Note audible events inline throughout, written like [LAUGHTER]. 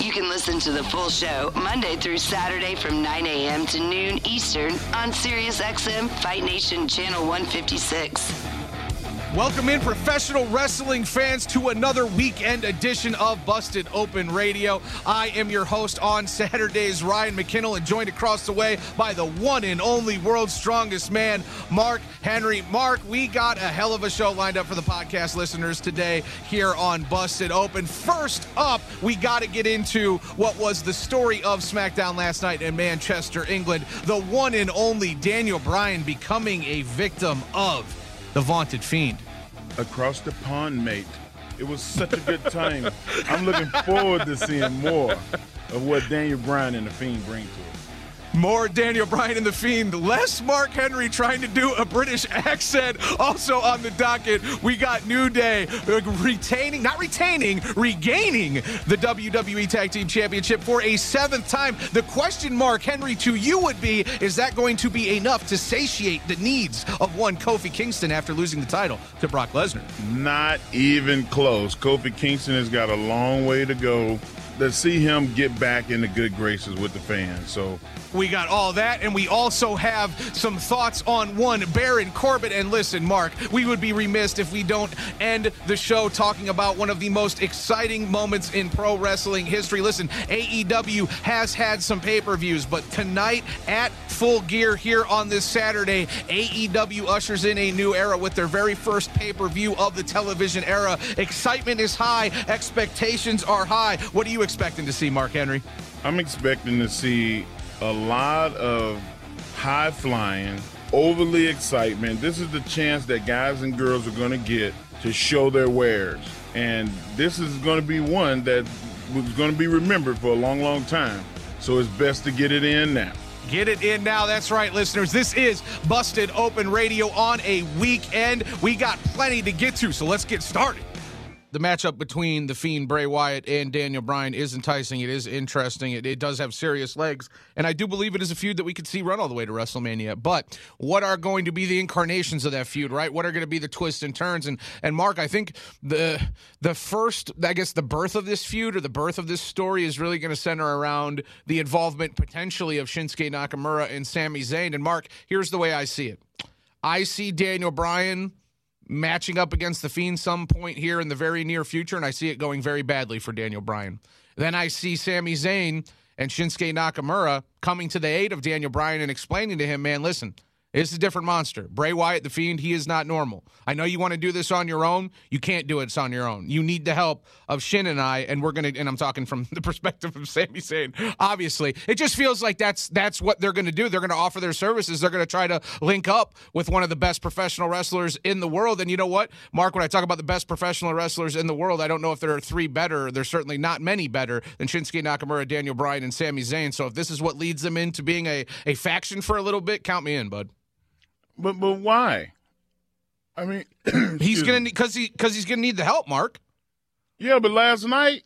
You can listen to the full show Monday through Saturday from 9 a.m. to noon Eastern on SiriusXM Fight Nation Channel 156. Welcome in, professional wrestling fans, to another weekend edition of Busted Open Radio. I am your host on Saturdays, Ryan McKinnell, and joined across the way by the one and only world's strongest man, Mark Henry. Mark, we got a hell of a show lined up for the podcast listeners today here on Busted Open. First up, we got to get into what was the story of SmackDown last night in Manchester, England. The one and only Daniel Bryan becoming a victim of the vaunted fiend. Across the pond, mate. It was such a good time. I'm looking forward to seeing more of what Daniel Bryan and the Fiend bring to us. More Daniel Bryan and the Fiend, less Mark Henry trying to do a British accent. Also on the docket, we got New Day uh, retaining, not retaining, regaining the WWE Tag Team Championship for a seventh time. The question, Mark Henry, to you would be is that going to be enough to satiate the needs of one Kofi Kingston after losing the title to Brock Lesnar? Not even close. Kofi Kingston has got a long way to go to see him get back in the good graces with the fans. So we got all that, and we also have some thoughts on one Baron Corbin. And listen, Mark, we would be remiss if we don't end the show talking about one of the most exciting moments in pro wrestling history. Listen, AEW has had some pay per views, but tonight at Full Gear here on this Saturday, AEW ushers in a new era with their very first pay per view of the television era. Excitement is high, expectations are high. What are you expecting to see, Mark Henry? I'm expecting to see a lot of high flying, overly excitement. This is the chance that guys and girls are going to get to show their wares. And this is going to be one that was going to be remembered for a long, long time. So it's best to get it in now. Get it in now. That's right, listeners. This is Busted Open Radio on a weekend. We got plenty to get to, so let's get started the matchup between the Fiend Bray Wyatt and Daniel Bryan is enticing. It is interesting. It, it, does have serious legs, and I do believe it is a feud that we could see run all the way to WrestleMania. But what are going to be the incarnations of that feud? Right? What are going to be the twists and turns? And and Mark, I think the the first, I guess, the birth of this feud or the birth of this story is really going to center around the involvement potentially of Shinsuke Nakamura and Sami Zayn. And Mark, here's the way I see it. I see Daniel Bryan matching up against the Fiend some point here in the very near future, and I see it going very badly for Daniel Bryan. Then I see Sami Zayn and Shinsuke Nakamura coming to the aid of Daniel Bryan and explaining to him, man, listen, it's a different monster. Bray Wyatt, the Fiend, he is not normal. I know you want to do this on your own. You can't do it on your own. You need the help of Shin and I, and we're gonna. And I'm talking from [LAUGHS] the perspective of Sami Zayn. Obviously, it just feels like that's that's what they're gonna do. They're gonna offer their services. They're gonna try to link up with one of the best professional wrestlers in the world. And you know what, Mark? When I talk about the best professional wrestlers in the world, I don't know if there are three better. There's certainly not many better than Shinsuke Nakamura, Daniel Bryan, and Sami Zayn. So if this is what leads them into being a a faction for a little bit, count me in, bud. But but why? I mean, [CLEARS THROAT] he's gonna because he because he's gonna need the help, Mark. Yeah, but last night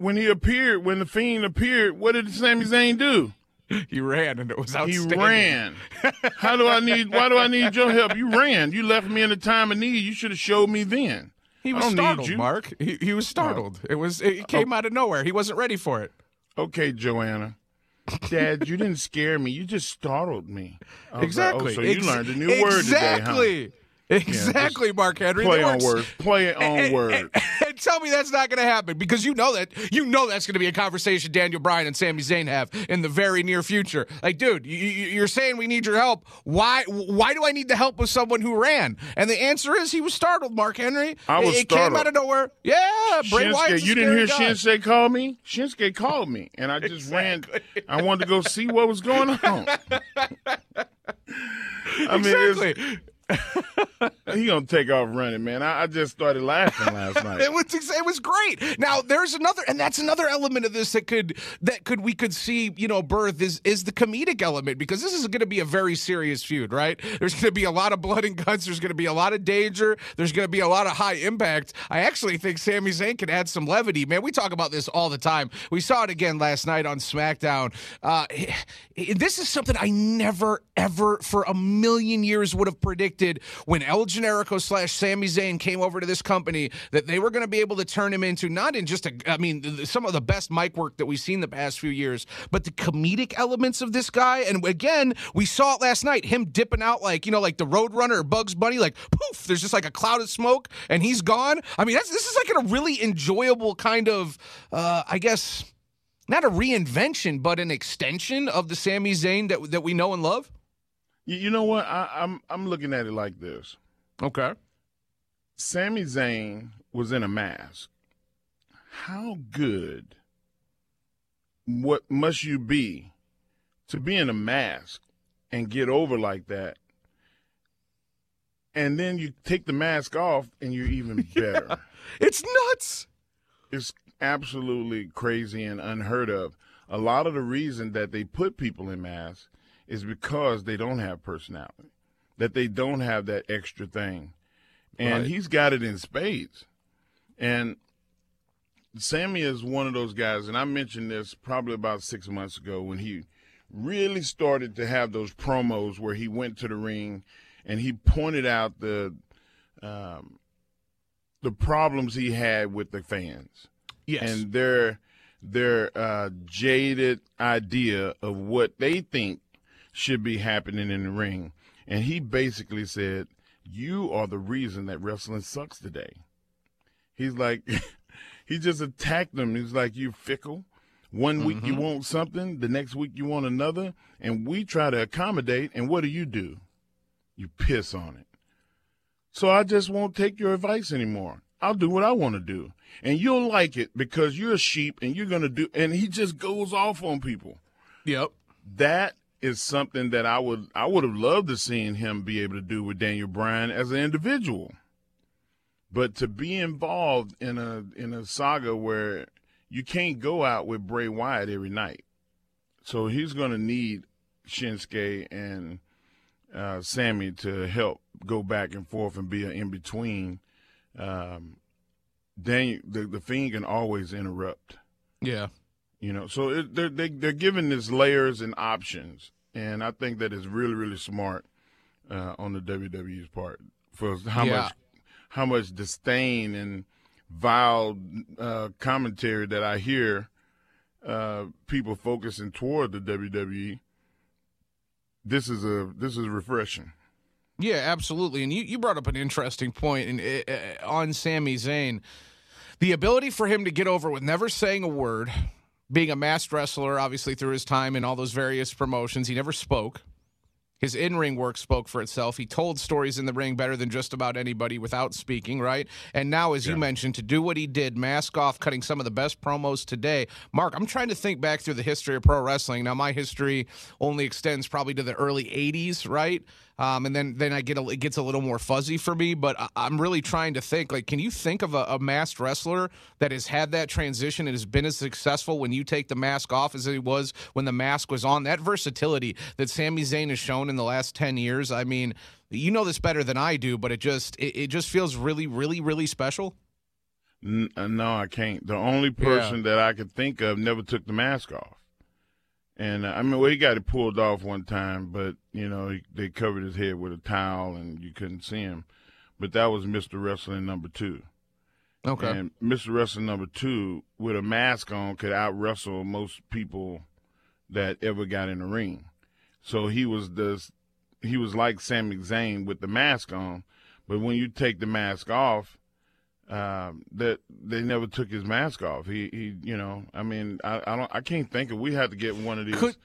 when he appeared, when the fiend appeared, what did Sami Zayn do? [LAUGHS] He ran and it was outstanding. He ran. [LAUGHS] How do I need? Why do I need your help? You ran. You left me in a time of need. You should have showed me then. He was startled, Mark. He, he was startled. Oh. It was. It came oh. out of nowhere. He wasn't ready for it. Okay, Joanna. Dad, you didn't scare me. You just startled me. Exactly. Like, oh, so you Ex- learned a new word exactly. today, huh? Exactly, yeah, Mark Henry. Play on words. Play it on words. Tell me that's not going to happen because you know that you know that's going to be a conversation Daniel Bryan and Sami Zayn have in the very near future. Like, dude, you, are saying we need your help. Why? Why do I need the help of someone who ran? And the answer is he was startled. Mark Henry. I was it, startled. came out of nowhere. Yeah, Bray Shinsuke, Wyatt's you didn't hear guy. Shinsuke call me. Shinsuke called me, and I just Exactly. ran. I wanted to go see what was going on. [LAUGHS] I mean, exactly. He gonna take off running, man. I, I just started laughing last [LAUGHS] night. It was it was great. Now there's another, and that's another element of this that could that could we could see you know birth is is the comedic element because this is going to be a very serious feud, right? There's going to be a lot of blood and guts. There's going to be a lot of danger. There's going to be a lot of high impact. I actually think Sami Zayn can add some levity. Man, we talk about this all the time. We saw it again last night on SmackDown. Uh, [SIGHS] this is something I never ever for a million years would have predicted when El Generico slash Sami Zayn came over to this company that they were going to be able to turn him into not in just a, I mean, some of the best mic work that we've seen the past few years, but the comedic elements of this guy. And again, we saw it last night, him dipping out like, you know, like the Roadrunner Bugs Bunny, like poof, there's just like a cloud of smoke and he's gone. I mean, that's, this is like a really enjoyable kind of, uh, I guess, not a reinvention, but an extension of the Sami Zayn that, that we know and love. You, you know what? I, I'm I'm looking at it like this. Okay. Sami Zayn was in a mask. How good what must you be to be in a mask and get over like that? And then you take the mask off and you're even [LAUGHS] better. It's nuts. it's absolutely crazy and unheard of. A lot of the reason that they put people in masks is because they don't have personality, that they don't have that extra thing. And Right. he's got it in spades. And Sami is one of those guys, and I mentioned this probably about six months ago when he really started to have those promos where he went to the ring and he pointed out the um, the problems he had with the fans Yes. and their their uh, jaded idea of what they think should be happening in the ring. And he basically said, "You are the reason that wrestling sucks today." He's like, [LAUGHS] he just attacked them. He's like, "You fickle." One week you mm-hmm. want something, the next week you want another, and we try to accommodate. And what do you do? You piss on it. So I just won't take your advice anymore. I'll do what I want to do. And you'll like it because you're a sheep and you're going to do. And he just goes off on people. yep. That is something that I would I would have loved to seen him be able to do with Daniel Bryan as an individual. But to be involved in a in a saga where you can't go out with Bray Wyatt every night. So he's going to need Shinsuke and uh, Sami to help go back and forth and be an in between. Um, Daniel, the, the Fiend can always interrupt. Yeah. You know, so it, they're they, they're giving this layers and options, and I think that is really really smart uh, on the WWE's part for how Yeah. much how much disdain and vile uh, commentary that I hear uh, people focusing toward the WWE. This is a this is refreshing. Yeah, absolutely. And you, you brought up an interesting point in, uh, on Sami Zayn. The ability for him to get over with never saying a word, being a masked wrestler, obviously through his time in all those various promotions, he never spoke. His in ring work spoke for itself. He told stories in the ring better than just about anybody without speaking, right? And now, as you mentioned, to do what he did, mask off, cutting some of the best promos today. Mark, I'm trying to think back through the history of pro wrestling. Now, my history only extends probably to the early 80s, right? Um, and then, then I get a, it gets a little more fuzzy for me. But I, I'm really trying to think. Like, can you think of a, a masked wrestler that has had that transition and has been as successful when you take the mask off as he was when the mask was on? That versatility that Sami Zayn has shown in the last ten years. I mean, you know this better than I do, but it just it, it just feels really, really, really special. N- uh, no, I can't. The only person that I could think of never took the mask off. And uh, I mean, well, he got it pulled off one time, but you know, he, they covered his head with a towel and you couldn't see him. But that was Mr. Wrestling number two. Okay. And Mr. Wrestling number two, with a mask on, could out wrestle most people that ever got in the ring. So he was the he was like Sami Zayn with the mask on, but when you take the mask off, um, that they never took his mask off. He, he, you know, I mean, I, I don't, I can't think of. We had to get one of these, Could-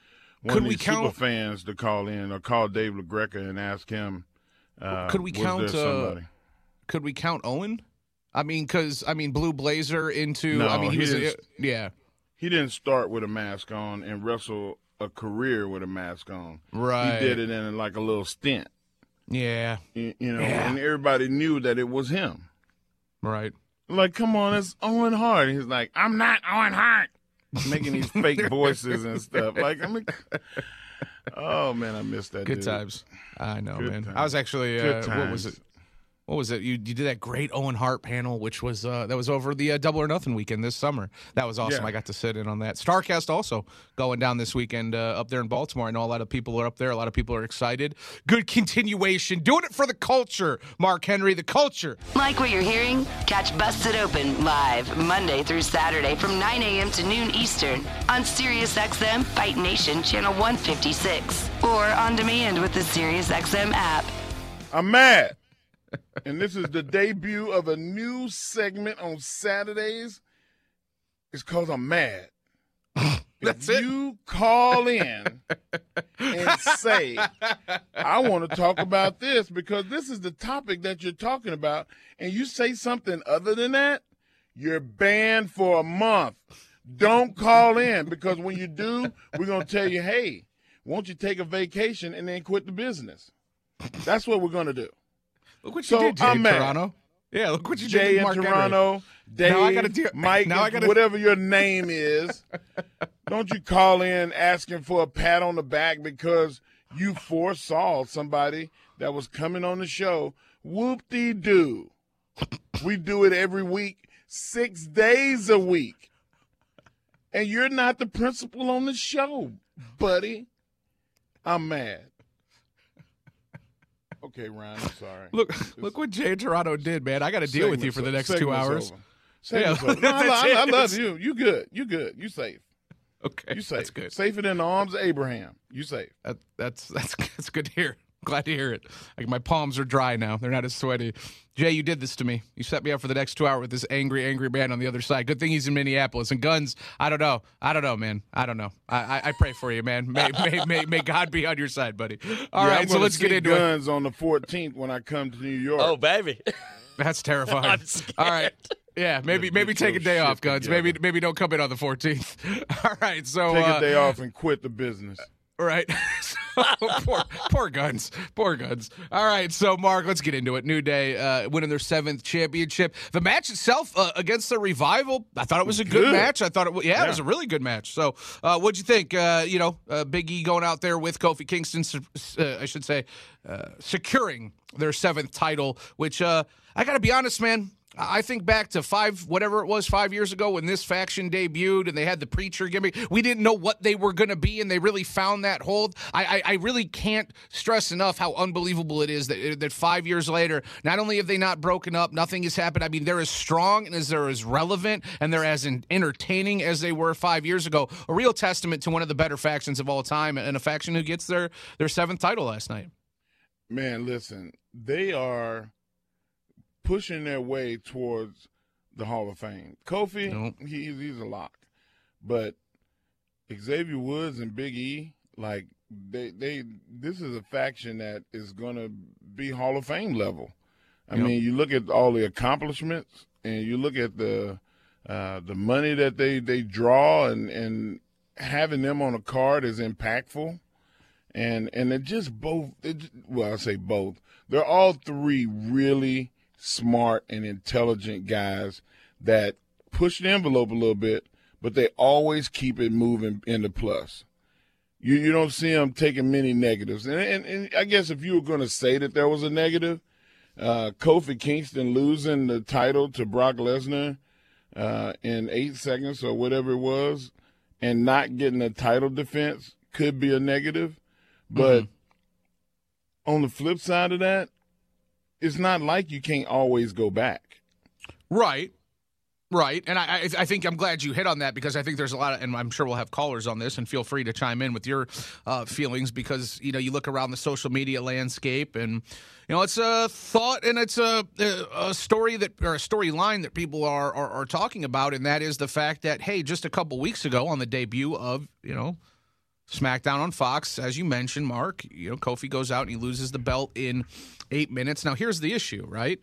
one could of we these count- super fans to call in or call Dave LaGreca and ask him. Uh, Could we count, uh. Could we count Owen? I mean, because I mean, Blue Blazer into. I No, mean, he, he was. didn't- yeah. he didn't start with a mask on and wrestle a career with a mask on. Right. He did it in like a little stint, Yeah. you, you know, Yeah. and everybody knew that it was him. Right. Like, come on, it's Owen Hart. He's like, I'm not Owen Hart. Making these fake [LAUGHS] voices and stuff. Like, I mean, oh man, I missed that. Good dude. times. I know, Good man. times. I was actually. Uh, what was it? What was it? You you did that great Owen Hart panel, which was uh, that was over the uh, Double or Nothing weekend this summer. That was awesome. Yeah. I got to sit in on that. Starcast also going down this weekend uh, up there in Baltimore. I know a lot of people are up there. A lot of people are excited. Good continuation, doing it for the culture. Mark Henry, the culture. Like what you're hearing? Catch Busted Open live Monday through Saturday from 9 a.m. to noon Eastern on SiriusXM Fight Nation Channel 156 or on demand with the SiriusXM app. I'm mad. And this is the debut of a new segment on Saturdays. It's called I'm Mad. [LAUGHS] That's if it? you call in and say, I want to talk about this because this is the topic that you're talking about, and you say something other than that, you're banned for a month. Don't call in because when you do, we're going to tell you, hey, won't you take a vacation and then quit the business? That's what we're going to do. Look what So, you did, Jay I'm mad. Toronto. Yeah, look what you Jay did, in Mark. Toronto, Dave, [LAUGHS] Now I gotta deal- Mike, now I gotta- whatever your name is. [LAUGHS] don't you call in asking for a pat on the back because you foresaw somebody that was coming on the show. Whoop de doo. We do it every week, six days a week. And you're not the principal on the show, buddy. I'm mad. Okay, Ryan, I'm sorry. Look, look what Jay Toronto did, man. I got to deal with you for the next two hours. Yeah. [LAUGHS] No, I- I love you. You good. You good. You safe. Okay, You safe. that's good. Safer than the arms of Abraham. You safe. That, that's that's [LAUGHS] that's good to hear. Glad to hear it. Like my palms are dry now; they're not as sweaty. Jay, you did this to me. You set me up for the next two hours with this angry, angry man on the other side. Good thing he's in Minneapolis. And guns, I don't know. I don't know, man. I don't know. I I, I pray for you, man. May, may may may [LAUGHS] God be on your side, buddy. All Yeah, right, so let's get see into it. guns on the 14th when I come to New York. Oh, baby. [LAUGHS] That's terrifying. [LAUGHS] I'm. All right. Yeah, maybe maybe take a day off, guns. together. Maybe maybe don't come in on the 14th. All right, so Take uh, a day off and quit the business. Right. [LAUGHS] So, poor, poor guns. Poor guns. All right. So, Mark, let's get into it. New Day uh, winning their seventh championship. The match itself uh, against the Revival, I thought it was a good, Good. match. I thought it, wa- yeah, it was a really good match. So, uh, what'd you think? Uh, you know, uh, Big E going out there with Kofi Kingston, uh, I should say, uh, securing their seventh title. Which uh, I got to be honest, man. I think back to five, whatever it was, five years ago when this faction debuted and they had the preacher gimmick. We didn't know what they were going to be, and they really found that hold. I, I, I really can't stress enough how unbelievable it is that, uh, that five years later, not only have they not broken up, nothing has happened. I mean, they're as strong and as they're as relevant and they're as entertaining as they were five years ago. A real testament to one of the better factions of all time and a faction who gets their, their seventh title last night. Man, listen, they are pushing their way towards the Hall of Fame. Kofi, Nope. he, he's a lock. But Xavier Woods and Big E, like they they this is a faction that is gonna be Hall of Fame level. I Yep. mean, you look at all the accomplishments and you look at the uh, the money that they, they draw and, and having them on a card is impactful and and it just both well I say both they're all three really smart and intelligent guys that push the envelope a little bit but they always keep it moving in the plus. You you don't see them taking many negatives. And and, and I guess if you were going to say that there was a negative uh, Kofi Kingston losing the title to Brock Lesnar uh, in eight seconds or whatever it was and not getting a title defense could be a negative. But on the flip side of that, it's not like you can't always go back. Right. Right, and I, I think I'm glad you hit on that because I think there's a lot of, and I'm sure we'll have callers on this, and feel free to chime in with your uh, feelings because you know you look around the social media landscape, and you know it's a thought and it's a a story that or a storyline that people are, are are talking about, and that is the fact that hey, just a couple weeks ago on the debut of you know SmackDown on Fox, as you mentioned, Mark, you know Kofi goes out and he loses the belt in eight minutes. Now here's the issue, right?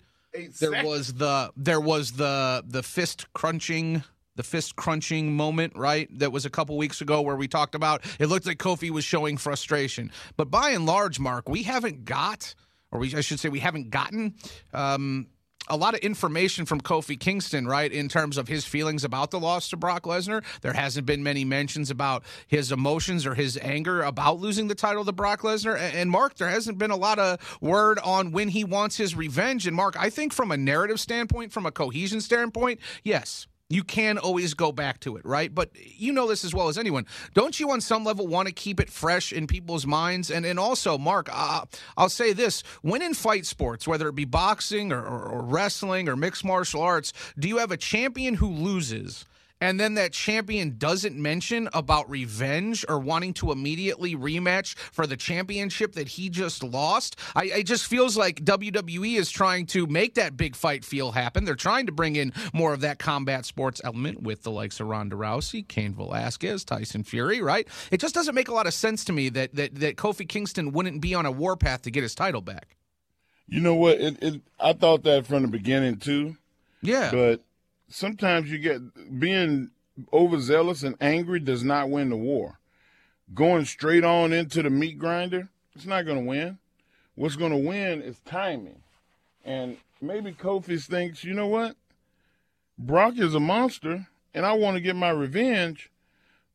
there was the there was the the fist crunching the fist crunching moment, right? That was a couple weeks ago where we talked about it looked like Kofi was showing frustration. But by and large, Mark, we haven't got, or we, I should say, we haven't gotten um, a lot of information from Kofi Kingston, right, in terms of his feelings about the loss to Brock Lesnar. There hasn't been many mentions about his emotions or his anger about losing the title to Brock Lesnar. And Mark, there hasn't been a lot of word on when he wants his revenge. And Mark, I think from a narrative standpoint, from a cohesion standpoint, yes, you can always go back to it, right? But you know this as well as anyone. Don't you, on some level, want to keep it fresh in people's minds? And and also, Mark, uh, I'll say this: when in fight sports, whether it be boxing or, or, or wrestling or mixed martial arts, do you have a champion who loses? And then that champion doesn't mention about revenge or wanting to immediately rematch for the championship that he just lost, I, it just feels like WWE is trying to make that big fight feel happen. They're trying to bring in more of that combat sports element with the likes of Ronda Rousey, Cain Velasquez, Tyson Fury, right? It just doesn't make a lot of sense to me that that, that Kofi Kingston wouldn't be on a warpath to get his title back. You know what? It, it, I thought that from the beginning too. Yeah. But sometimes you get being overzealous and angry does not win the war. Going straight on into the meat grinder, it's not going to win. What's going to win is timing. And maybe Kofi thinks, you know what? Brock is a monster, and I want to get my revenge,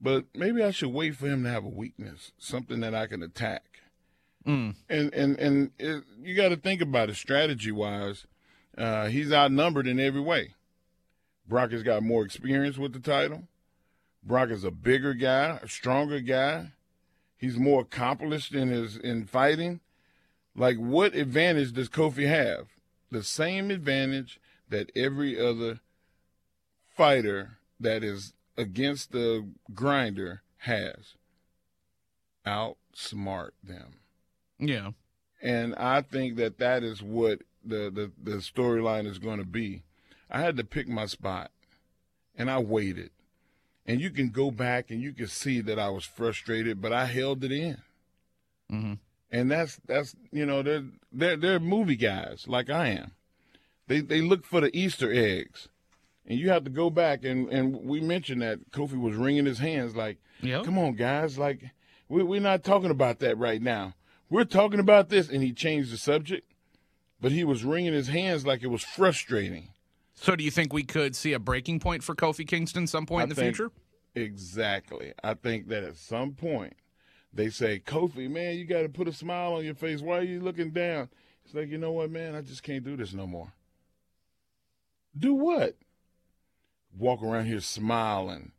but maybe I should wait for him to have a weakness, something that I can attack. Mm. And and and it, you got to think about it strategy wise. Uh, he's outnumbered in every way. Brock has got more experience with the title. Brock is a bigger guy, a stronger guy. He's more accomplished in his in fighting. Like what advantage does Kofi have? The same advantage that every other fighter that is against the grinder has. Outsmart them. Yeah. And I think that that is what the the, the storyline is going to be. I had to pick my spot, and I waited. And you can go back and you can see that I was frustrated, but I held it in. Mm-hmm. And that's that's you know they're they're they're movie guys like I am. They they look for the Easter eggs, and you have to go back and and we mentioned that Kofi was wringing his hands like, yep. come on guys, like we we're not talking about that right now. We're talking about this, and he changed the subject, but he was wringing his hands like it was frustrating. So, do you think we could see a breaking point for Kofi Kingston some point I in the future? Exactly. I think that at some point they say, Kofi, man, you got to put a smile on your face. Why are you looking down? It's like, you know what, man? I just can't do this no more. Do what? Walk around here smiling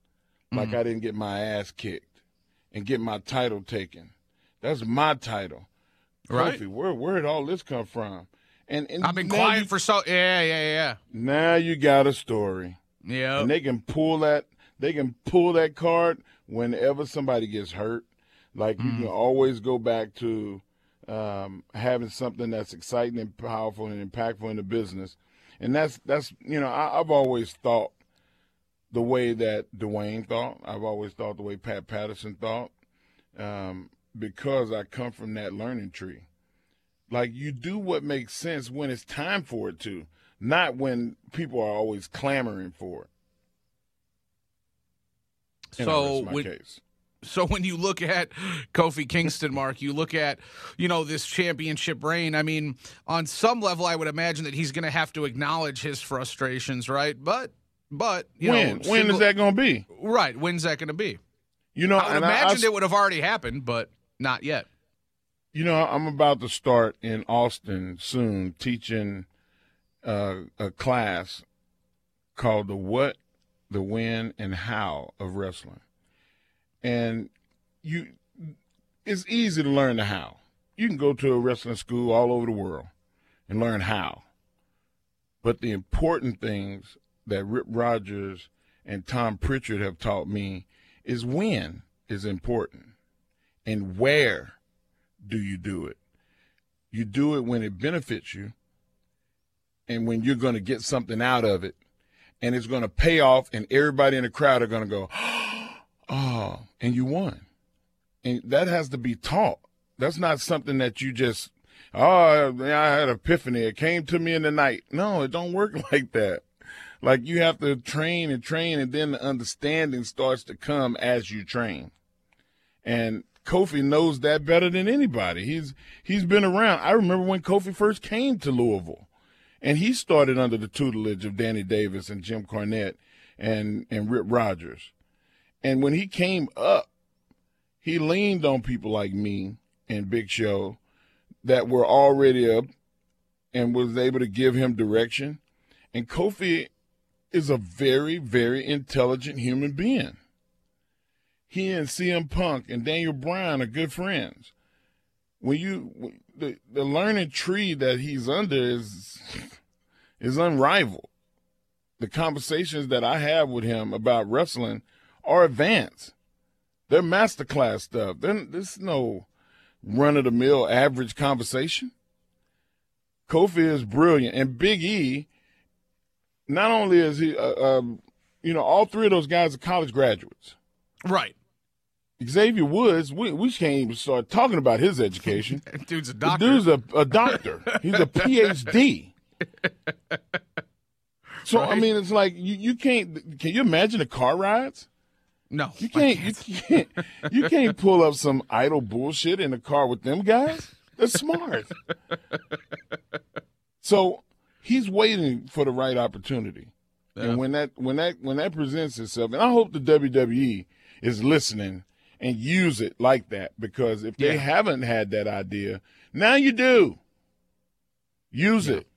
like mm-hmm. I didn't get my ass kicked and get my title taken. That's my title. Right. Kofi, where where did all this come from? And, and I've been quiet you- for so. Yeah, yeah, yeah. now you got a story yeah. And they can pull that they can pull that card whenever somebody gets hurt like you can always go back to um, having something that's exciting and powerful and impactful in the business and that's that's you know I, i've always thought the way that dwayne thought i've always thought the way pat patterson thought um, because i come from that learning tree like you do what makes sense when it's time for it to not when people are always clamoring for it and So, my when, case. so when you look at Kofi Kingston, Mark, you look at you know this championship reign. I mean, on some level, I would imagine that he's going to have to acknowledge his frustrations, right? But, but you when know, when single- is that going to be? right? When's that going to be? You know, I would and imagine I, it would have already happened, but not yet. You know, I'm about to start in Austin soon teaching uh, a class called the What, the When, and How of Wrestling. And you, it's easy to learn the how. You can go to a wrestling school all over the world and learn how. But the important things that Rip Rogers and Tom Pritchard have taught me is when is important and where do you do it. You do it when it benefits you and when you're going to get something out of it and it's going to pay off and everybody in the crowd are going to go, [GASPS] oh, and you won. And that has to be taught. That's not something that you just, oh, I had epiphany. It came to me in the night. No, it don't work [LAUGHS] like that. Like you have to train and train and then the understanding starts to come as you train. And Kofi knows that better than anybody. He's he's been around. I remember when Kofi first came to Louisville, and he started under the tutelage of Danny Davis and Jim Cornette and and Rip Rogers. And when he came up, he leaned on people like me and Big Show that were already up and was able to give him direction. And Kofi is a very, very intelligent human being. He and CM Punk and Daniel Bryan are good friends. When you the the learning tree that he's under is [LAUGHS] is unrivaled. The conversations that I have with him about wrestling are advanced. They're masterclass stuff. They're, there's no run of the mill average conversation. Kofi is brilliant, and Big E. Not only is he, uh, um, you know, all three of those guys are college graduates. Right. Xavier Woods, we, we can't even start talking about his education. [LAUGHS] Dude's a doctor. The dude's a, a doctor. He's a [LAUGHS] PhD. So I mean, it's like you, you can't. Can you imagine the car rides? no, You I can't, you can't. You can't pull up some idle bullshit in the car with them guys. They're smart. so he's waiting for the right opportunity, Yeah. and when that when that when that presents itself, and I hope the WWE is listening and use it like that because if they Yeah. haven't had that idea, now you do. Use it.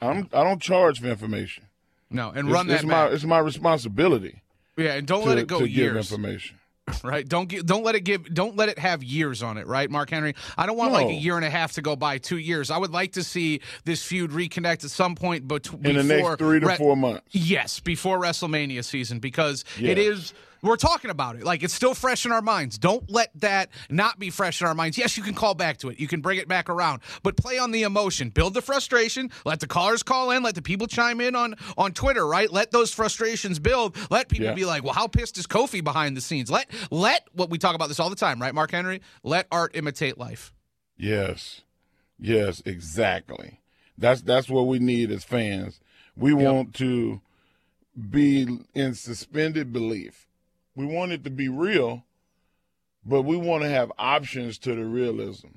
I'm, I don't charge for information. No, and It's, run that it's my it's my responsibility yeah, and don't to, let it go to give information. [LAUGHS] right? Don't get, don't let it give, don't let it have years on it, right, Mark Henry? I don't want like a year and a half to go by, two years. I would like to see this feud reconnect at some point, but In the next three to four months. Yes, before WrestleMania season, because it Yeah. is. We're talking about it. Like it's still fresh in our minds. Don't let that not be fresh in our minds. Yes, you can call back to it. You can bring it back around, but play on the emotion. Build the frustration. Let the callers call in. Let the people chime in on on Twitter. Right. Let those frustrations build. Let people Yeah. be like, well, how pissed is Kofi behind the scenes? Let let what we talk about this all the time, right, Mark Henry? Let art imitate life. Yes, yes, exactly. That's that's what we need as fans. We want to be in suspended belief. We want it to be real, but we want to have options to the realism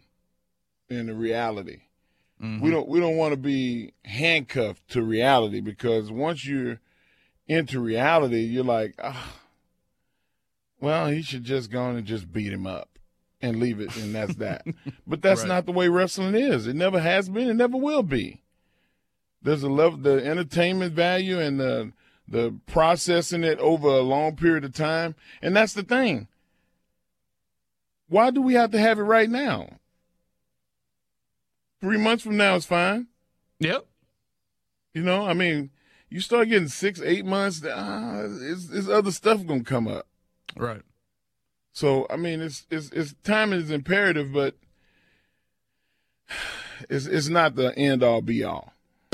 and the reality. We don't we don't want to be handcuffed to reality because once you're into reality, you're like, ah, well, he should just go on and just beat him up and leave it, and that's that. [LAUGHS] but that's Right. not the way wrestling is. It never has been. It never will be. There's a level, the entertainment value and the the processing it over a long period of time, and that's the thing. Why do we have to have it right now? Three months from now is fine. Yep. You know, I mean, you start getting six, eight months, ah, it's, it's other stuff gonna come up. Right. So I mean, it's it's it's time is imperative, but [SIGHS] it's it's not the end all be all.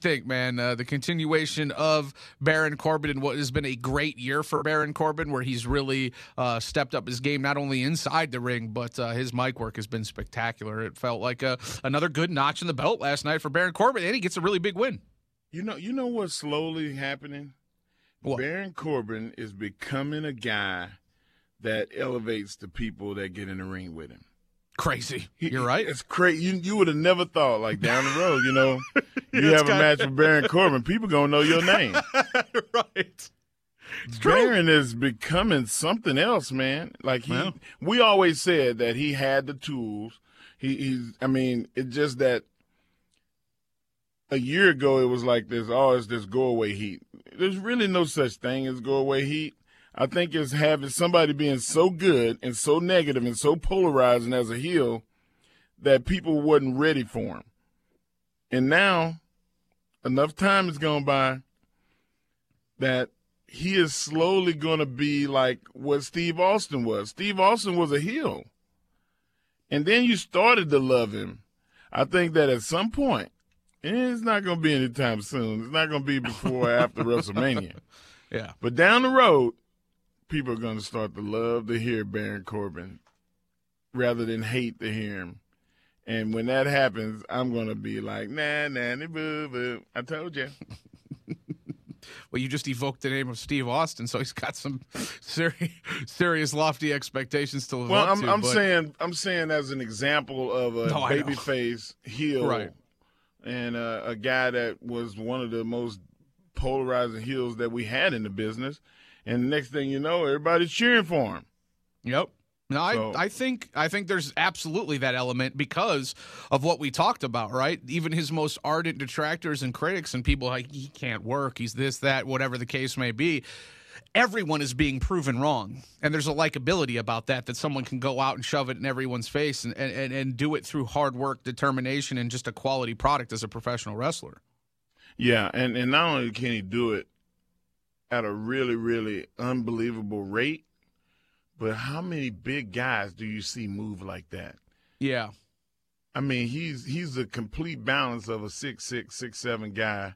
think, man? Uh, the continuation of Baron Corbin and what has been a great year for Baron Corbin, where he's really uh, stepped up his game not only inside the ring, but uh, his mic work has been spectacular. It felt like a, another good notch in the belt last night for Baron Corbin, and he gets a really big win. You know, you know what's slowly happening. What? Baron Corbin is becoming a guy that elevates the people that get in the ring with him. Crazy. You're right. It's crazy. You you would have never thought like down the road, you know, [LAUGHS] you It's have a match with Baron Corbin, people gonna know your name. [LAUGHS] right. Baron is becoming something else, man. Like he, we always said that he had the tools. He, he's, I mean, it's just that a year ago it was like this. Oh, it's this go away heat. There's really no such thing as go away heat. I think it's having somebody being so good and so negative and so polarizing as a heel that people wasn't ready for him. And now, enough time has gone by that he is slowly going to be like what Steve Austin was. Steve Austin was a heel. And then you started to love him. I think that at some point, it's not going to be anytime soon. It's not going to be before or after [LAUGHS] WrestleMania. Yeah. But down the road, people are going to start to love to hear Baron Corbin rather than hate to hear him. And when that happens, I'm going to be like, nah, nah, nah, boo, boo. I told you. [LAUGHS] Well, you just evoked the name of Steve Austin, so he's got some [LAUGHS] serious, serious lofty expectations to live Well, up I'm, to. I'm but- saying I'm saying as an example of a No, babyface heel, Right. and uh, a guy that was one of the most polarizing heels that we had in the business. And the next thing you know, everybody's cheering for him. Yep. No, I, So- I think I think there's absolutely that element because of what we talked about, right? Even his most ardent detractors and critics and people like he can't work, he's this, that, whatever the case may be. Everyone is being proven wrong, and there's a likability about that that someone can go out and shove it in everyone's face and, and, and do it through hard work, determination, and just a quality product as a professional wrestler. Yeah, and and not only can he do it at a really really unbelievable rate, but how many big guys do you see move like that? Yeah, I mean, he's he's a complete balance of a six six six seven guy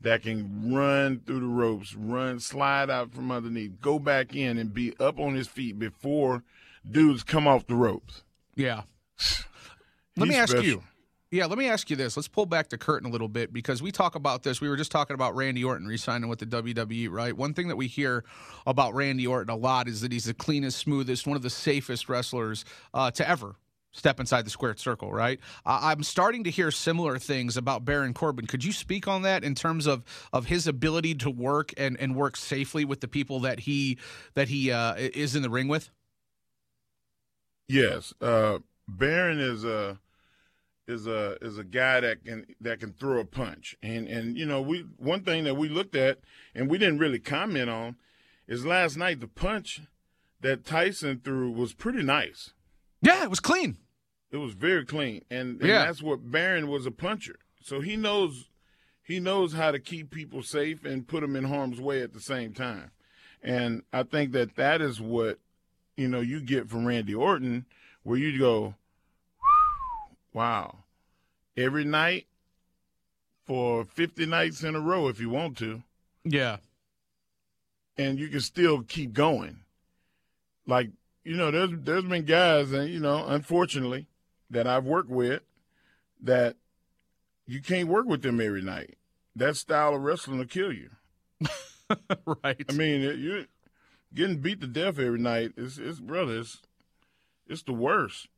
that can run through the ropes, run, slide out from underneath, go back in, and be up on his feet before dudes come off the ropes. yeah. [SIGHS] Let me ask special. you. Yeah, let me ask you this. Let's pull back the curtain a little bit because we talk about this. We were just talking about Randy Orton re-signing with the WWE, right? One thing that we hear about Randy Orton a lot is that he's the cleanest, smoothest, one of the safest wrestlers uh, to ever step inside the squared circle, right? Uh, I'm starting to hear similar things about Baron Corbin. Could you speak on that in terms of of his ability to work and and work safely with the people that he that he uh, is in the ring with? Yes, uh, Baron is a is a is a guy that can that can throw a punch, and and you know we one thing that we looked at and we didn't really comment on is last night the punch that Tyson threw was pretty nice. Yeah, it was clean. It was very clean, and, and Yeah. that's what Baron was a puncher. So he knows he knows how to keep people safe and put them in harm's way at the same time. And I think that that is what you know you get from Randy Orton, where you go, wow, every night for fifty nights in a row if you want to, Yeah. and you can still keep going. Like you know, there's there's been guys, and you know, unfortunately, that I've worked with that you can't work with them every night. That style of wrestling will kill you. [LAUGHS] right. I mean, you getting beat to death every night is it's brother, it's, it's the worst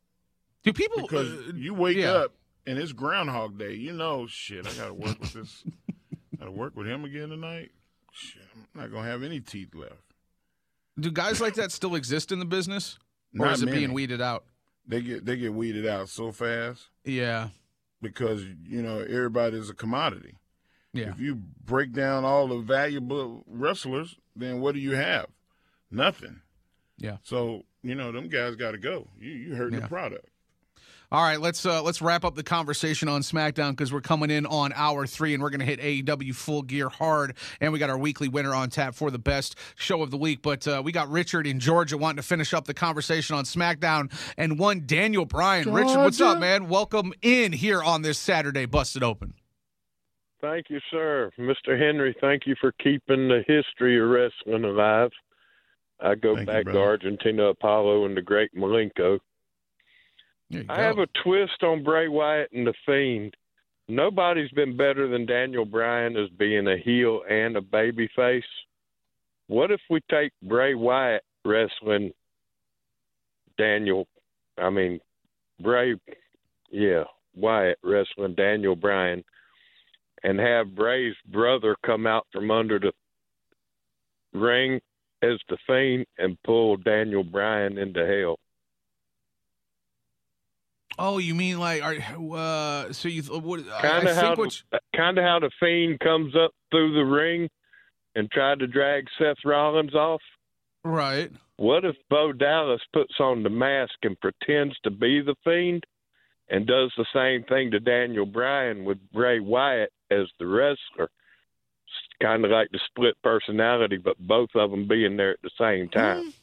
Do people because uh, you wake yeah. up and it's Groundhog Day. You know, shit, I got to work with this. [LAUGHS] got to work with him again tonight. Shit, I'm not gonna have any teeth left. Do guys like that still exist in the business, or Not is it many. being weeded out? They get they get weeded out so fast Yeah, because you know everybody's a commodity. yeah, If you break down all the valuable wrestlers, then what do you have? Nothing. yeah. So you know them guys got to go. You you hurt Yeah. the product. All right, let's uh, let's wrap up the conversation on SmackDown because we're coming in on hour three and we're going to hit AEW full gear hard, and we got our weekly winner on tap for the best show of the week. But uh, we got Richard in Georgia wanting to finish up the conversation on SmackDown, and one Daniel Bryan. Richard, what's up, man? Welcome in here on this Saturday, busted open. Thank you, sir. Mr. Henry, thank you for keeping the history of wrestling alive. I go Thank you, back to. Argentina Apollo and the Great Malenko. I have a twist on Bray Wyatt and The Fiend. Nobody's been better than Daniel Bryan as being a heel and a baby face. What if we take Bray Wyatt wrestling Daniel, I mean, Bray, yeah, Wyatt wrestling Daniel Bryan and have Bray's brother come out from under the ring as the Fiend and pull Daniel Bryan into hell. Oh, you mean like are uh so you uh, what Kind of how think what uh, kind of how the Fiend comes up through the ring and tried to drag Seth Rollins off. right. What if Bo Dallas puts on the mask and pretends to be the Fiend and does the same thing to Daniel Bryan with Bray Wyatt as the wrestler? Kind of like the split personality, but both of them being there at the same time. Mm.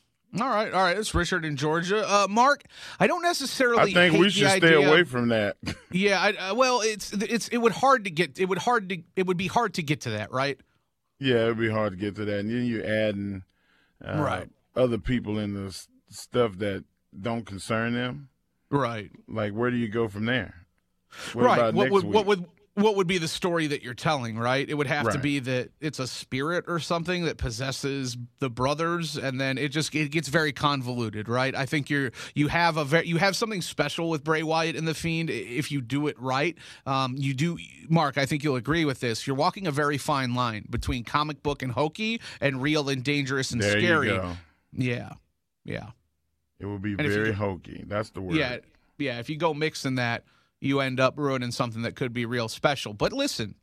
All right, all right. It's Richard in Georgia. Uh, Mark, I don't necessarily. I think we should stay idea- away from that. [LAUGHS] Yeah, I, uh, well, it's it's it would hard to get. It would hard to. It would be hard to get to that, right? yeah, it'd be hard to get to that. And then you're adding uh, Right. other people in the s- stuff that don't concern them. Right. Like, where do you go from there? What right. What would what would what would be the story that you're telling? Right. It would have to be that it's a spirit or something that possesses the brothers, and then it just it gets very convoluted. Right. I think you're you have a very you have something special with Bray Wyatt and the Fiend if you do it right. Um, you do, Mark. I think you'll agree with this. You're walking a very fine line between comic book and hokey, and real and dangerous and there scary. you go. Yeah. Yeah. It will be you very hokey. That's the word. Yeah, yeah. If you go mixing that, you end up ruining something that could be real special. But listen,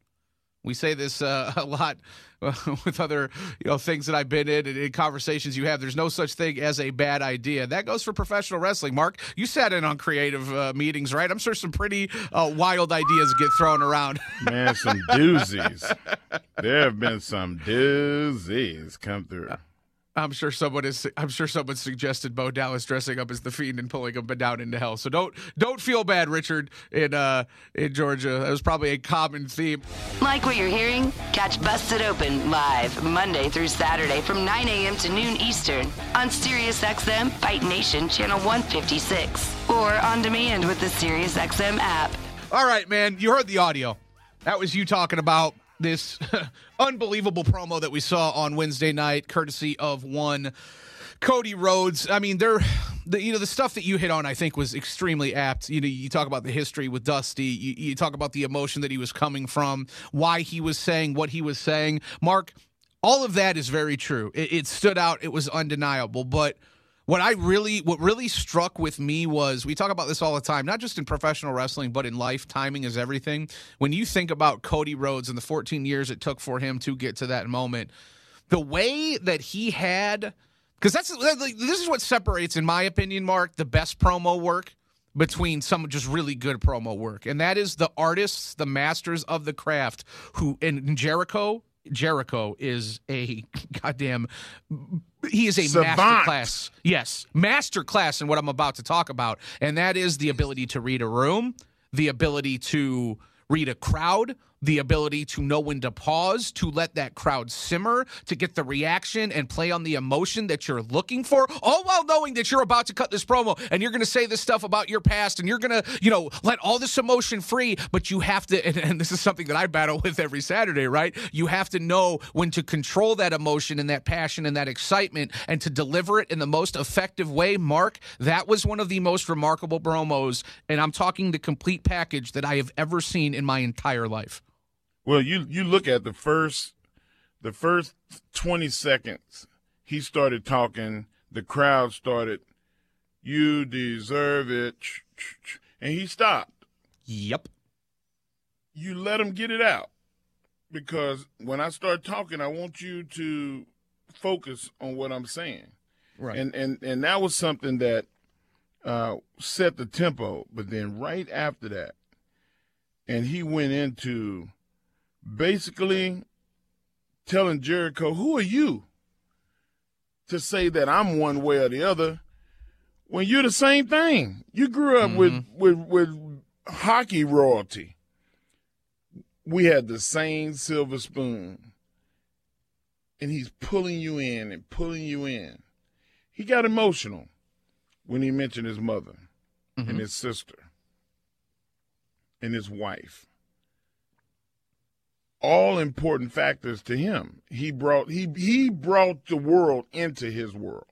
we say this uh, [LAUGHS] a lot [LAUGHS] with other you know things that I've been in and in conversations you have. There's no such thing as a bad idea. That goes for professional wrestling. Mark, you sat in on creative uh, meetings, right? I'm sure some pretty uh, wild ideas get thrown around. [LAUGHS] Man, some doozies. there have been some doozies come through. I'm sure someone is. I'm sure someone suggested Bo Dallas dressing up as the fiend and pulling him down into hell. So don't don't feel bad, Richard, in uh, in Georgia. That was probably a common theme. Like what you're hearing? Catch Busted Open live Monday through Saturday from 9 a.m. to noon Eastern on SiriusXM Fight Nation Channel 156 or on demand with the SiriusXM app. All right, man. You heard the audio. That was you talking about this [LAUGHS] unbelievable promo that we saw on Wednesday night, courtesy of one Cody Rhodes. I mean, they're the you know the stuff that you hit on. I think was extremely apt. You know, you talk about the history with Dusty. You, you talk about the emotion that he was coming from, why he was saying what he was saying. Mark, all of that is very true. It, it stood out. It was undeniable, but what I really what really struck with me was we talk about this all the time, not just in professional wrestling, but in life. Timing is everything. When you think about Cody Rhodes and the 14 years it took for him to get to that moment, the way that he had because that's this is what separates, in my opinion, Mark, the best promo work between some just really good promo work, and that is the artists, the masters of the craft, who in Jericho. Jericho is a [LAUGHS] goddamn. He is a Savant. master class. Yes, master class in what I'm about to talk about, and that is the ability to read a room, the ability to read a crowd, the ability to know when to pause, to let that crowd simmer, to get the reaction and play on the emotion that you're looking for, all while knowing that you're about to cut this promo and you're going to say this stuff about your past and you're going to, you know, let all this emotion free, but you have to, and, and this is something that I battle with every Saturday, right? You have to know when to control that emotion and that passion and that excitement and to deliver it in the most effective way. Mark, that was one of the most remarkable promos, and I'm talking the complete package that I have ever seen in my entire life. Well, you you look at the first the first 20 seconds he started talking, the crowd started you deserve it and he stopped. Yep. You let him get it out because when I start talking, I want you to focus on what I'm saying. Right. And and and that was something that uh, set the tempo. But then right after that, and he went into basically telling Jericho, "Who are you to say that I'm one way or the other?" When you're the same thing, you grew up with mm-hmm. with with hockey royalty. We had the same silver spoon, and he's pulling you in and pulling you in. He got emotional when he mentioned his mother and mm-hmm. his sister and his wife. All important factors to him. He brought he he brought the world into his world.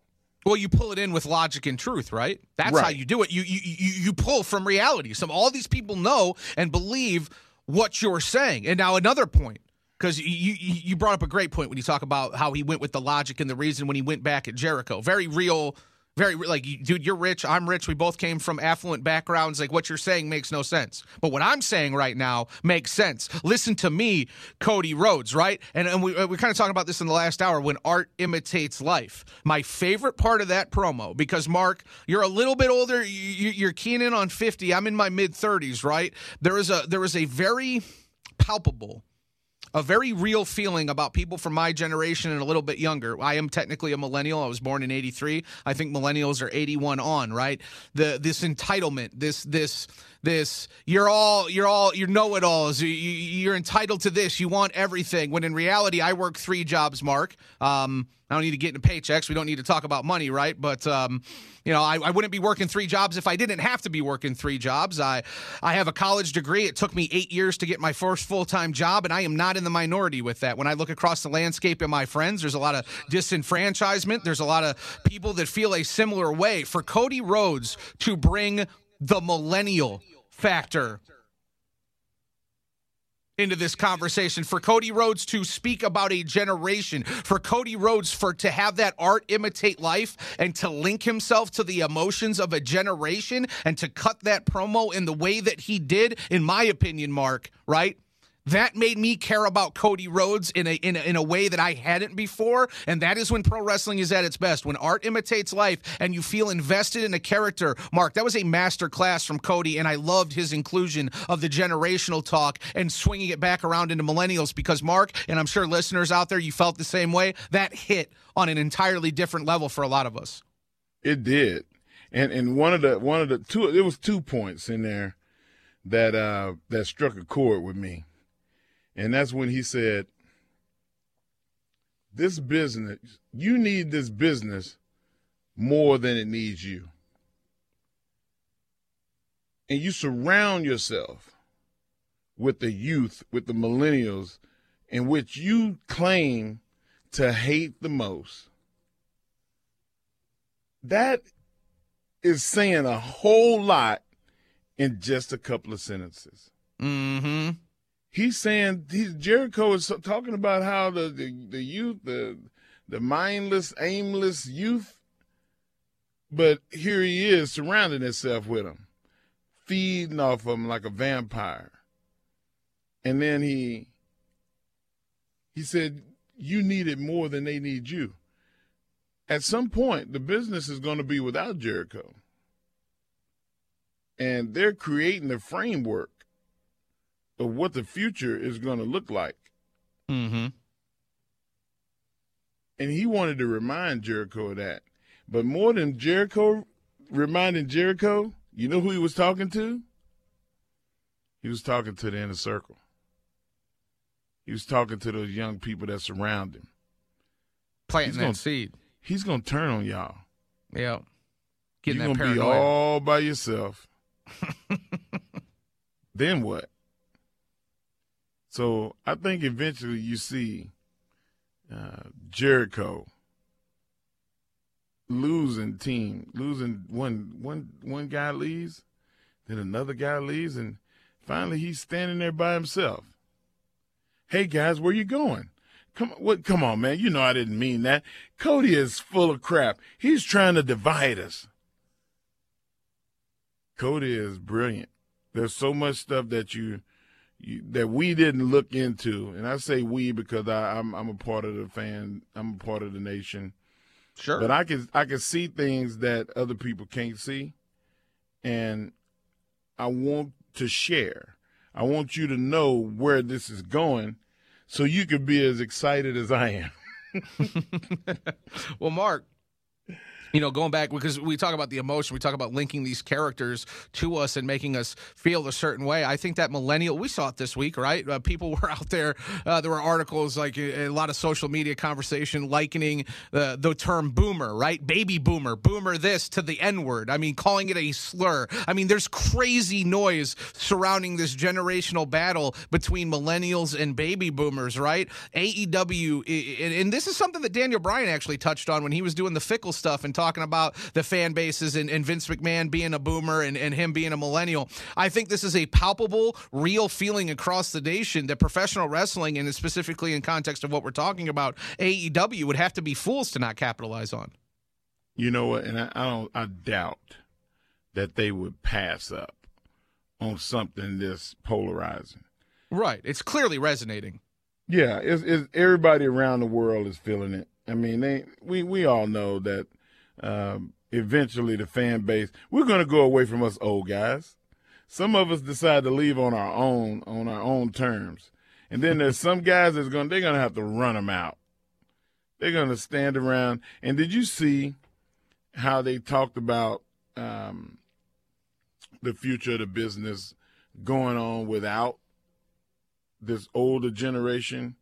Well, you pull it in with logic and truth, right? That's how you do it. You, you you you pull from reality. Some all these people know and believe what you're saying. And now another point. because you you brought up a great point when you talk about how he went with the logic and the reason when he went back at Jericho. Very real very like dude you're rich i'm rich we both came from affluent backgrounds like what you're saying makes no sense. But what i'm saying right now makes sense. Listen to me cody rhodes right? And, and we, uh, we're kind of talking about this in the last hour when art imitates life. My favorite part of that promo because mark you're a little bit older you're keen in on 50 i'm in my mid 30s right? There is a there is a very palpable a very real feeling about people from my generation and a little bit younger. I am technically a millennial. I was born in 83. I think millennials are 81 on, right? The this entitlement, this this this you're all you're all you know it alls you, are entitled to this. You want everything. When in reality i work three jobs mark. Um, i don't need to get into paychecks. We don't need to talk about money right? But um, you know I, I, wouldn't be working three jobs if i didn't have to be working three jobs. I i have a college degree. It took me eight years to get my first full-time job and i am not in the minority with that. When i look across the landscape in my friends there's a lot of disenfranchisement. There's a lot of people that feel a similar way. For cody rhodes to bring the millennial factor into this conversation. For Cody Rhodes to speak about a generation for Cody Rhodes for to have that art imitate life and to link himself to the emotions of a generation and to cut that promo in the way that he did in my opinion Mark right that made me care about Cody Rhodes in a, in a, in a way that I hadn't before, and that is when pro wrestling is at its best. When art imitates life, and you feel invested in a character. Mark, that was a master class from Cody, and I loved his inclusion of the generational talk and swinging it back around into millennials. Because Mark, and I'm sure listeners out there, you felt the same way. That hit on an entirely different level for a lot of us. It did, and and one of the one of the two, there was two points in there that uh that struck a chord with me and that's when he said, This business, you need this business more than it needs you. And you surround yourself with the youth, with the millennials, in which you claim to hate the most. That is saying a whole lot in just a couple of sentences. Mm-hmm he's saying he's Jericho is talking about how the, the, the youth, the the mindless, aimless youth, but here he is surrounding himself with them, feeding off them like a vampire. And then he he said, You need it more than they need you. At some point, the business is going to be without Jericho. And they're creating the framework of what the future is going to look like. Mm-hmm. And he wanted to remind Jericho of that. But more than Jericho reminding Jericho, you know who he was talking to? He was talking to the inner circle. He was talking to those young people that surround him. Planting he's that gonna, seed. He's going to turn on y'all. Yeah. Getting You're going to be all by yourself. [LAUGHS] then what? So I think eventually you see uh, Jericho losing team, losing one one one guy leaves, then another guy leaves, and finally he's standing there by himself. Hey guys, where you going? Come what come on, man. You know I didn't mean that. Cody is full of crap. He's trying to divide us. Cody is brilliant. There's so much stuff that you that we didn't look into, and I say we because I, am I'm, I'm a part of the fan, I'm a part of the nation. Sure, but I can I can see things that other people can't see, and I want to share. I want you to know where this is going, so you can be as excited as I am. [LAUGHS] well, Mark, you know, going back because we talk about the emotion, we talk about linking these characters to us and making us feel a certain way. I think that millennial, we saw it this week, right? Uh, people [LAUGHS] were out there. Uh, there were articles like a, a, lot of social media conversation likening the the term boomer, right? Baby boomer, boomer this to the N word. I mean, calling it a slur. I mean, there's crazy noise surrounding this generational battle between millennials and baby boomers, right? AEW, and this is something that Daniel Bryan actually touched on when he was doing the fickle stuff and talking about the fan bases and, and Vince McMahon being a boomer and, and him being a millennial. I think this is a palpable, real feeling across the nation that professional wrestling, and specifically in context of what we're talking about, AEW would have to be fools to not capitalize on. You know what? And I, I don't. I doubt that they would pass up on something this polarizing. Right. It's clearly resonating. Yeah, it's, it's everybody around the world is feeling it. I mean, they we we all know that um, eventually the fan base we're going to go away from us old guys. Some of us decide to leave on our own on our own terms, and then there's some guys that's going they're going to have to run them out. They're going to stand around. And did you see how they talked about um, the future of the business going on without this older generation?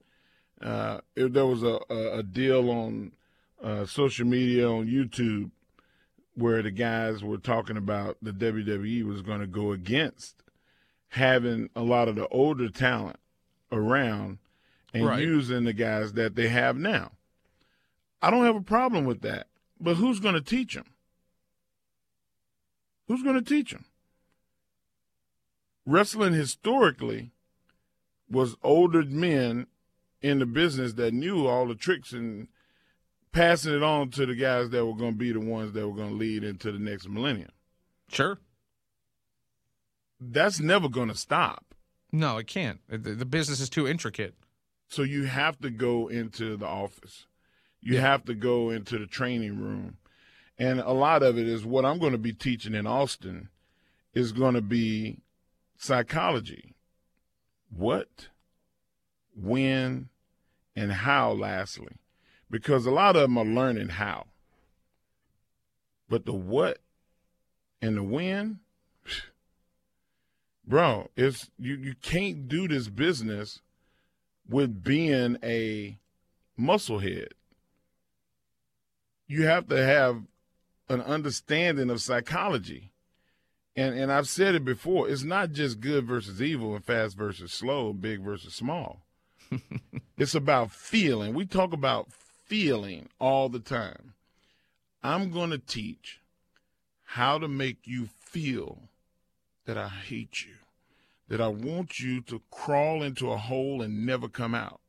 Uh, if there was a, a, a deal on uh, social media on YouTube where the guys were talking about the WWE was going to go against having a lot of the older talent around and Right. using the guys that they have now. I don't have a problem with that, but who's going to teach them? Who's going to teach them? Wrestling historically was older men in the business that knew all the tricks and passing it on to the guys that were going to be the ones that were going to lead into the next millennium. Sure. That's never going to stop. No, it can't. The, the business is too intricate. So you have to go into the office. You have to go into the training room. And a lot of it is what I'm going to be teaching in Austin is going to be psychology. What, when, and how, lastly. Because a lot of them are learning how. But the what and the when, [SIGHS] bro, it's you, you can't do this business with being a musclehead. You have to have an understanding of psychology. And and I've said it before, it's not just good versus evil and fast versus slow, big versus small. [LAUGHS] it's about feeling. We talk about feeling all the time. I'm going to teach how to make you feel that I hate you, that I want you to crawl into a hole and never come out.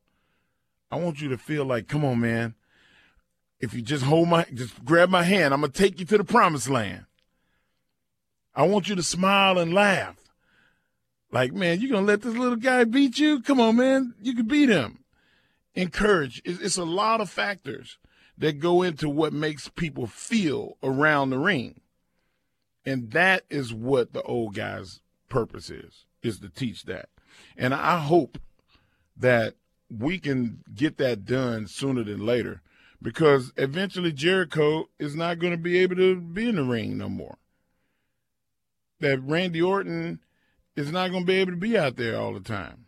I want you to feel like, come on, man. If you just hold my, just grab my hand, I'm going to take you to the promised land. I want you to smile and laugh. Like, man, you going to let this little guy beat you? Come on, man. You can beat him. Encourage. It's, a lot of factors that go into what makes people feel around the ring. And that is what the old guy's purpose is, is to teach that. And I hope that we can get that done sooner than later because eventually Jericho is not going to be able to be in the ring no more. That Randy Orton is not going to be able to be out there all the time.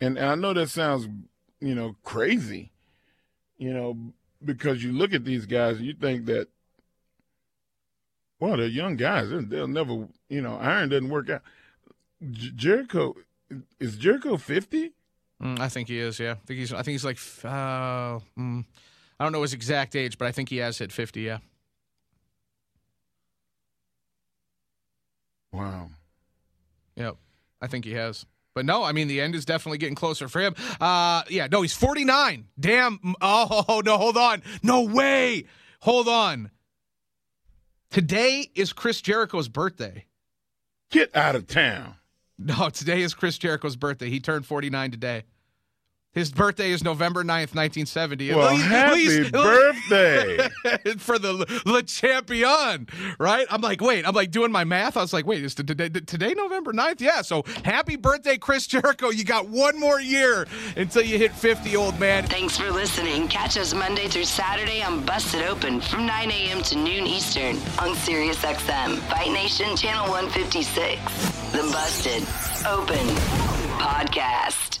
And, I know that sounds, you know, crazy, you know, because you look at these guys and you think that, well, they're young guys. They'll, never, you know, iron doesn't work out. J- Jericho, is Jericho 50? Mm, I think he is. Yeah, I think he's. I think he's like. Uh, mm, I don't know his exact age, but I think he has hit fifty. Yeah. Wow. Yep. I think he has. But no, I mean the end is definitely getting closer for him. Uh yeah, no, he's 49. Damn. Oh, [LAUGHS] no, hold on. No way. Hold on. Today is Chris Jericho's birthday. Get out of town. No, today is Chris Jericho's birthday. He turned 49 today. His birthday is November 9th, 1970. Well, At least- happy least- birthday. [LAUGHS] for the Le Champion, right? I'm like, wait, I'm like doing my math. I was like, wait, is today, today November 9th? Yeah. So happy birthday, Chris Jericho. You got one more year until you hit 50, old man. Thanks for listening. Catch us Monday through Saturday on Busted Open from 9 a.m. to noon Eastern on Sirius XM, Fight Nation Channel 156. The Busted Open Podcast.